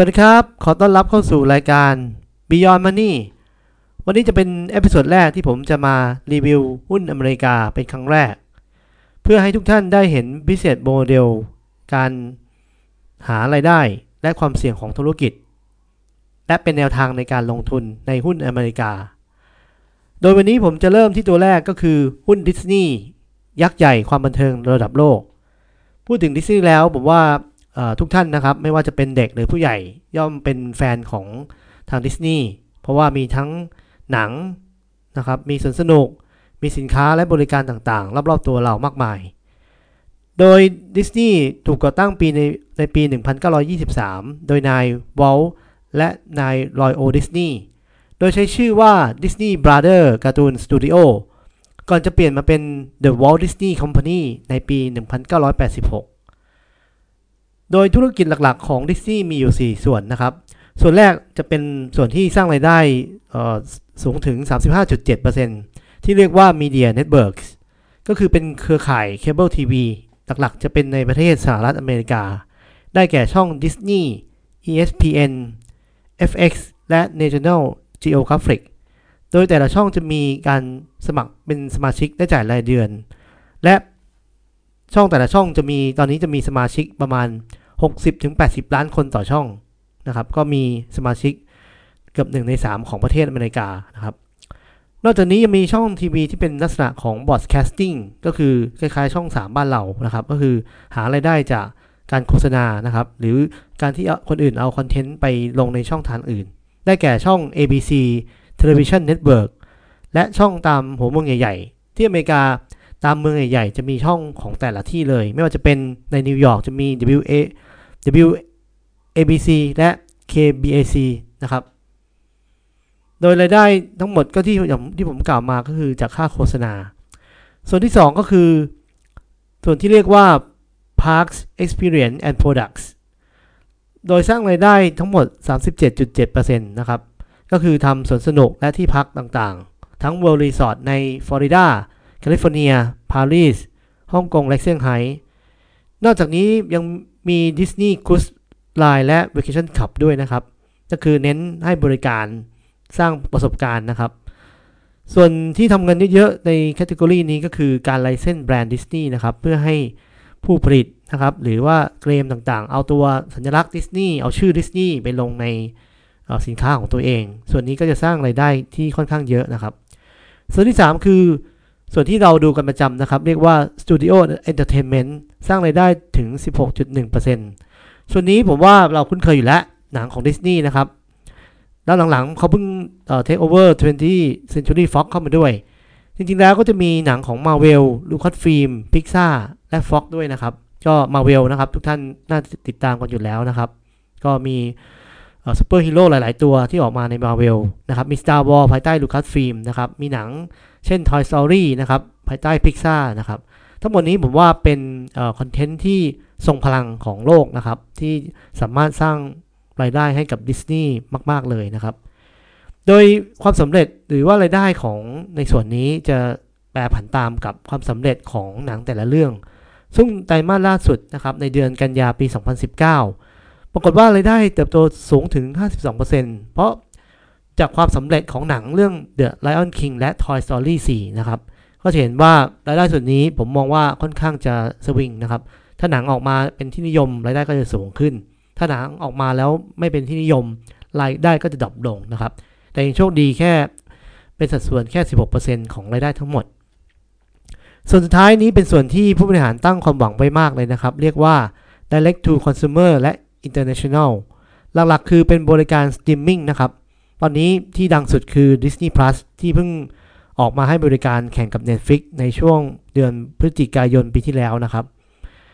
สวัสดีครับ ขอต้อนรับเข้าสู่รายการ Beyond Money วันนี้จะเป็น episode แรกที่ผมจะมารีวิวหุ้นอเมริกาเป็นครั้งแรก เพื่อให้ทุกท่านได้เห็น business model การหารายได้และความเสี่ยงของธุรกิจ และเป็นแนวทางในการลงทุนในหุ้นอเมริกา โดยวันนี้ผมจะเริ่มที่ตัวแรกก็คือหุ้นดิสนีย์ยักษ์ใหญ่ความบันเทิงระดับโลก พูดถึงดิสนีย์แล้วผมว่า ทุกท่านนะครับ ไม่ว่าจะเป็นเด็กหรือผู้ใหญ่ย่อมเป็นแฟนของทางดิสนีย์เพราะว่ามีทั้งหนังนะครับมีสวนสนุก มีสินค้าและบริการต่างๆ รอบๆตัวเรามากมาย โดยดิสนีย์ถูกก่อตั้งปีในในปี 1923 โดยนายวอลและนายรอยโอดิสนีย์โดยใช้ชื่อว่า Disney Brother Cartoon Studio ก่อนจะเปลี่ยนมาเป็น The Walt Disney Company ในปี 1986 โดยธุรกิจหลักๆ ของดิสนีย์มีอยู่ 4 ส่วนนะครับ ส่วนแรกจะเป็นส่วนที่สร้างรายได้สูงถึง 35.7%ที่เรียกว่า Media Networks ก็คือเป็นเครือข่ายเคเบิลทีวีหลักๆ จะเป็นในประเทศสหรัฐอเมริกา ได้แก่ช่อง Disney ESPN FX และ National Geographic โดยแต่ละช่องจะมีการสมัครเป็นสมาชิกได้จ่ายรายเดือน และ ช่องแต่ละช่องจะมีตอนนี้จะมีสมาชิกประมาณ 60-80 ล้านคนต่อช่องนะครับ ก็มีสมาชิกเกือบ1ใน 3 ของประเทศอเมริกานะครับ นอกจากนี้ยังมีช่องทีวีที่เป็นลักษณะของ broadcasting ก็คือคล้ายๆช่อง 3 บ้านเรานะครับ ก็คือหารายได้จากการโฆษณานะครับ หรือการที่คนอื่นเอาคอนเทนต์ไปลงในช่องทางอื่น ได้แก่ช่อง ABC Television Network และช่องตามหัวเมืองใหญ่ ๆ ที่อเมริกา ตามเมืองใหญ่ๆจะมีช่องของแต่ละที่เลย ไม่ว่าจะเป็นในนิวยอร์กจะมี WA WABC และ KBAC นะครับ โดยรายได้ทั้งหมดก็ที่อย่างที่ผมกล่าวมาก็คือจากค่าโฆษณา ส่วนที่ 2 ก็คือ ส่วนที่เรียกว่า Parks Experience and Products โดยสร้างรายได้ทั้งหมด 37.7%นะครับ ก็คือทำสวนสนุกและที่พักต่างๆ ทั้ง World Resort ในฟลอริดา ลิฟอร์เนีย ปารีส ฮ่องกง และเซี่ยงไฮ้ นอกจากนี้ยังมีดิสนีย์ครูซไลน์และ Vacation Club ด้วยนะครับ ก็คือเน้นให้บริการสร้างประสบการณ์นะครับ ส่วนที่ทำเงินเยอะๆ ใน category นี้ก็คือการ license แบรนด์ดิสนีย์นะครับ เพื่อให้ผู้ผลิตนะครับ หรือว่าเกมต่างๆ เอาตัวสัญลักษณ์ดิสนีย์เอาชื่อดิสนีย์ไปลงในสินค้าของตัวเอง ส่วนนี้ก็จะสร้างรายได้ที่ค่อนข้างเยอะนะครับ ส่วนที่ 3 คือ ส่วนที่เราดูกันประจำนะครับ เรียกว่า Studio Entertainment สร้างรายได้ถึง 16.1%ส่วนนี้ผมว่าเราคุ้นเคยอยู่แล้ว หนังของดิสนีย์นะครับ แล้วหลังๆเขาเพิ่งเอ่อ take over 20 Century Fox เข้ามาด้วย จริงๆแล้วก็จะมีหนังของ Marvel Lucasfilm Pixar และ Fox ด้วยนะครับ ก็ Marvel นะครับ ทุกท่านน่าจะติดตามกันอยู่แล้วนะครับ ก็มี ซูเปอร์ฮีโร่หลาย ๆ ตัวที่ออกมาใน Marvel นะครับมี Star Wars ภายใต้ Lucasfilm นะครับมีหนังเช่น Toy Story นะครับภายใต้ Pixar นะครับทั้งหมดนี้ผมว่าเป็นคอนเทนต์ที่ทรงพลังของโลกนะครับ ที่สามารถสร้างรายได้ให้กับดิสนีย์มาก ๆ เลยนะครับ โดยความสำเร็จหรือว่ารายได้ของในส่วนนี้จะแปรผันตามกับความสำเร็จของหนังแต่ละเรื่อง ซึ่งไตรมาสล่าสุดนะครับในเดือนกันยาปี 2019 ปรากฏว่ารายได้เติบโตสูงถึง 52%เพราะจากความสำเร็จของหนังเรื่อง The Lion King และ Toy Story 4 นะครับ ก็จะเห็นว่ารายได้ส่วนนี้ผมมองว่าค่อนข้างจะสวิงนะครับ ถ้าหนังออกมาเป็นที่นิยมรายได้ก็จะสูงขึ้น ถ้าหนังออกมาแล้วไม่เป็นที่นิยมรายได้ก็จะ drop ลงนะครับ แต่ยังโชคดีแค่เป็นสัดส่วนแค่ 16%ของรายได้ทั้งหมด ส่วนสุดท้ายนี้เป็นส่วนที่ผู้บริหารตั้งความหวังไว้มากเลยนะครับ เรียกว่า direct to consumer และ international หลักๆ คือเป็นบริการสตรีมมิ่งนะครับ ตอนนี้ที่ดังสุดคือ Disney Plus ที่เพิ่งออกมาให้บริการแข่งกับ Netflix ในช่วงเดือนพฤศจิกายนปีที่แล้วนะครับ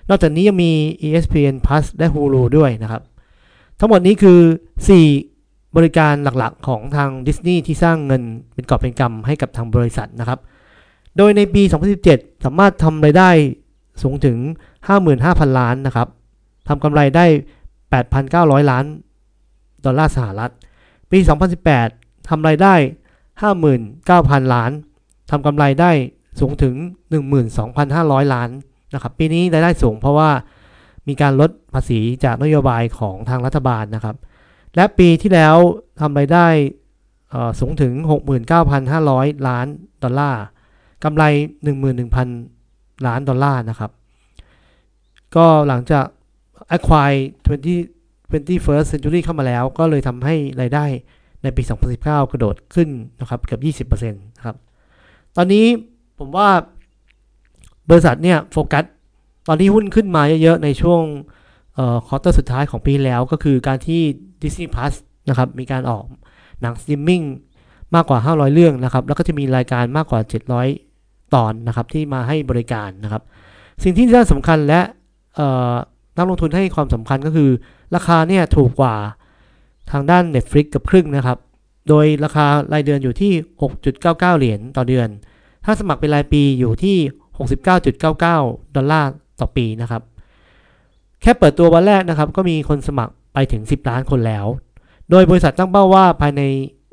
นอกจากนี้ยังมี ESPN Plus และ Hulu ด้วยนะครับ ทั้งหมดนี้คือ 4 บริการหลักๆ ของทาง Disney ที่สร้างเงินเป็นกอบเป็นกำให้กับทางบริษัทนะครับ โดยในปี 2017 สามารถทำรายได้สูงถึง 55,000 ล้านนะครับทำกำไรได้ 8,900 ล้าน ดอลลาร์สหรัฐ ปี 2018 ทำรายได้ 59,000 ล้าน ทำกำไรได้สูงถึง 12,500 ล้านนะครับปีนี้รายได้สูงเพราะว่ามีการลดภาษีจากนโยบายของทางรัฐบาลนะครับ และปีที่แล้วทำรายได้สูงถึง 69,500 ล้านดอลลาร์กำไร 11,000 ล้านดอลลาร์นะครับ ก็หลังจาก acquire 20 21st century เข้ามาแล้ว ก็เลยทำให้รายได้ในปี 2019 กระโดดขึ้นนะครับเกือบ20%นะครับ ตอนนี้ผมว่าบริษัทเนี่ยโฟกัสตอนที่หุ้นขึ้นมาเยอะๆ ในช่วง quarter สุดท้ายของปีแล้วก็คือการที่ Disney Plus นะครับ มีการออกหนังสตรีมมิ่งมากกว่า 500 เรื่องนะครับ แล้วก็จะมีรายการมากกว่า 700 ตอนนะครับ ที่มาให้บริการนะครับ สิ่งที่น่าสำคัญและ นักลงทุนให้ความสำคัญก็คือ ราคาเนี่ยถูกกว่าทางด้าน Netflix กับครึ่งนะครับ โดยราคารายเดือนอยู่ที่ 6.99 เหรียญต่อเดือน ถ้าสมัครเป็นรายปีอยู่ที่ 69.99 ดอลลาร์ต่อปีนะครับ แค่เปิดตัววันแรกนะครับ ก็มีคนสมัครไปถึง 10 ล้านคนแล้ว โดยบริษัทตั้งเป้าว่าภายใน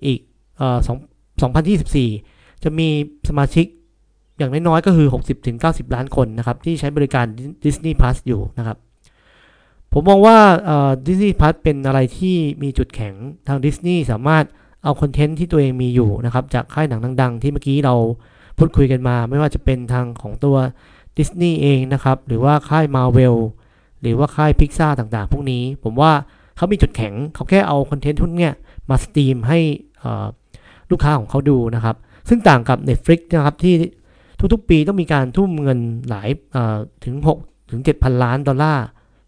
อีกเอ่อ2024 จะมีสมาชิกอย่างน้อยๆ ก็คือ 60-90 ล้านคนนะครับ ที่ใช้บริการ Disney Plus อยู่นะครับ ผมมองว่าดิสนีย์พัทเป็นอะไรที่มีจุดแข็งทางดิสนีย์สามารถเอาคอนเทนต์ที่ตัวเองมีอยู่นะครับ จากค่ายหนังดัง ๆ ที่เมื่อกี้เราพูดคุยกันมา ไม่ว่าจะเป็นทางของตัวดิสนีย์เองนะครับ หรือว่าค่าย Marvel หรือว่าค่ายพิกซ่าต่างๆ พวกนี้ ผมว่าเขามีจุดแข็ง เขาแค่เอาคอนเทนต์ทุกเนี่ยมาสตรีมให้ลูกค้าของเขาดูนะครับ ซึ่งต่างกับ Netflix นะครับที่ทุกๆ ปีต้องมีการทุ่มเงินหลายถึง 6 ถึง 7,000 ล้านดอลลาร์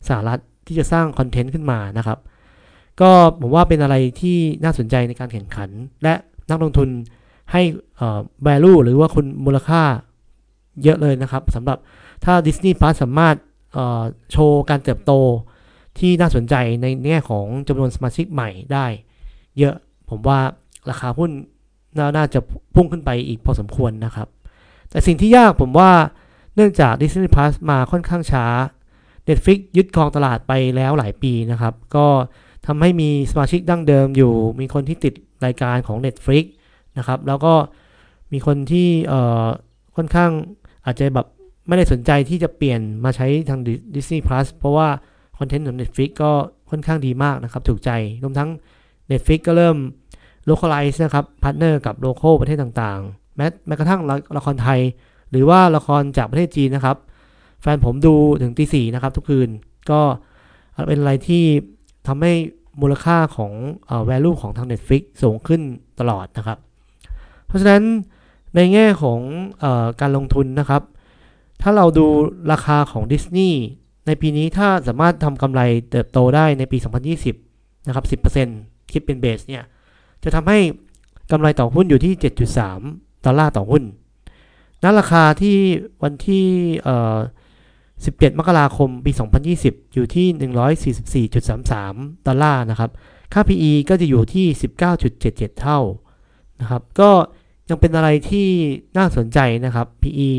สหรัฐ ที่จะสร้างคอนเทนต์ขึ้นมานะครับ ก็ผมว่าเป็นอะไรที่น่าสนใจในการแข่งขัน และนักลงทุนให้ value หรือว่าคุณมูลค่าเยอะเลยนะครับสำหรับถ้า Disney Plus สามารถโชว์การเติบโตที่น่าสนใจในแง่ของจำนวนสมาชิกใหม่ได้ เยอะผมว่าราคาหุ้นน่าจะพุ่งขึ้นไปอีกพอสมควรนะครับ แต่สิ่งที่ยากผมว่าเนื่องจาก Disney Plus มาค่อนข้างช้า Netflix ยึดครองตลาดไปแล้วหลายปีนะครับ ก็ทำให้มีสมาชิกดั้งเดิมอยู่ มีคนที่ติดรายการของ Netflix นะครับ แล้วก็มีคนที่ค่อนข้างอาจจะแบบไม่ได้สนใจที่จะเปลี่ยนมาใช้ทาง Disney Plus เพราะว่าคอนเทนต์ของ Netflix ก็ค่อนข้างดีมากนะครับ ถูกใจ รวมทั้ง Netflix ก็เริ่ม localize นะครับ partner กับ local ประเทศต่างๆ แม้แม้กระทั่งละครไทย หรือว่าละครจากประเทศจีนนะครับ แฟนผมดูถึงตีสี่นะครับทุกคืน ก็เป็นอะไรที่ทำให้มูลค่าของอ value ของทาง Netflix สูงขึ้นตลอดนะครับ เพราะฉะนั้นในแง่ของออการลงทุนนะครับ ถ้าเราดูราคาของดิสนีย์ในปีนี้ถ้าสามารถทำกำไรเติบโตได้ในปี 2020 นะครับ 10%คิดเป็นเบสเนี่ย จะทำให้กำไรต่อหุ้นอยู่ที่ 7.3 ดอลลาร์ต่อหุ้นณราคาที่วันที่ 17 มกราคม ปี 2020 อยู่ที่ 144.33 ดอลลาร์นะครับ ค่า PE ก็จะอยู่ที่ 19.77 เท่านะครับ ก็ยังเป็นอะไรที่น่าสนใจนะครับ PE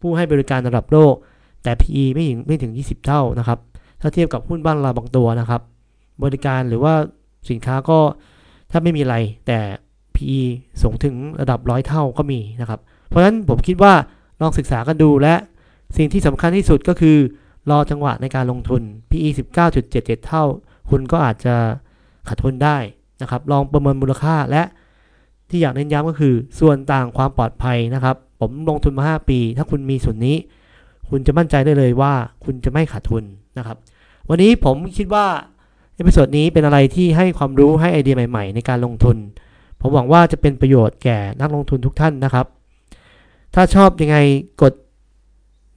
ผู้ให้บริการระดับโลก แต่ PE ไม่ถึงไม่ถึง 20 เท่านะครับ ถ้าเทียบกับหุ้นบ้านเราบางตัวนะครับ บริการหรือว่าสินค้าก็ถ้าไม่มีอะไร แต่ PE สูงถึงระดับร้อยเท่าก็มีนะครับ เพราะฉะนั้นผมคิดว่าลองศึกษากันดูและ สิ่งที่สำคัญที่สุดก็คือ รอจังหวะในการลงทุน PE 19.77 เท่า คุณก็อาจจะขาดทุนได้นะครับ ลองประเมินมูลค่าและที่อยากเน้นย้ำก็คือ ส่วนต่างความปลอดภัยนะครับ ผมลงทุนมา 5 ปี ถ้าคุณมีส่วนนี้ คุณจะมั่นใจได้เลยว่าคุณจะไม่ขาดทุนนะครับ วันนี้ผมคิดว่า episode นี้เป็นอะไรที่ให้ความรู้ให้ไอเดียใหม่ ๆ ในการลงทุน ผมหวังว่าจะเป็นประโยชน์แก่นักลงทุนทุกท่านนะครับ ถ้าชอบยังไงกด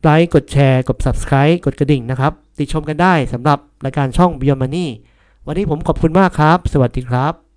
ไลค์กดแชร์ กด subscribe กดกระดิ่งนะครับ ติดชมกันได้สำหรับรายการช่อง Beyond Money วันนี้ผมขอบคุณมากครับ สวัสดีครับ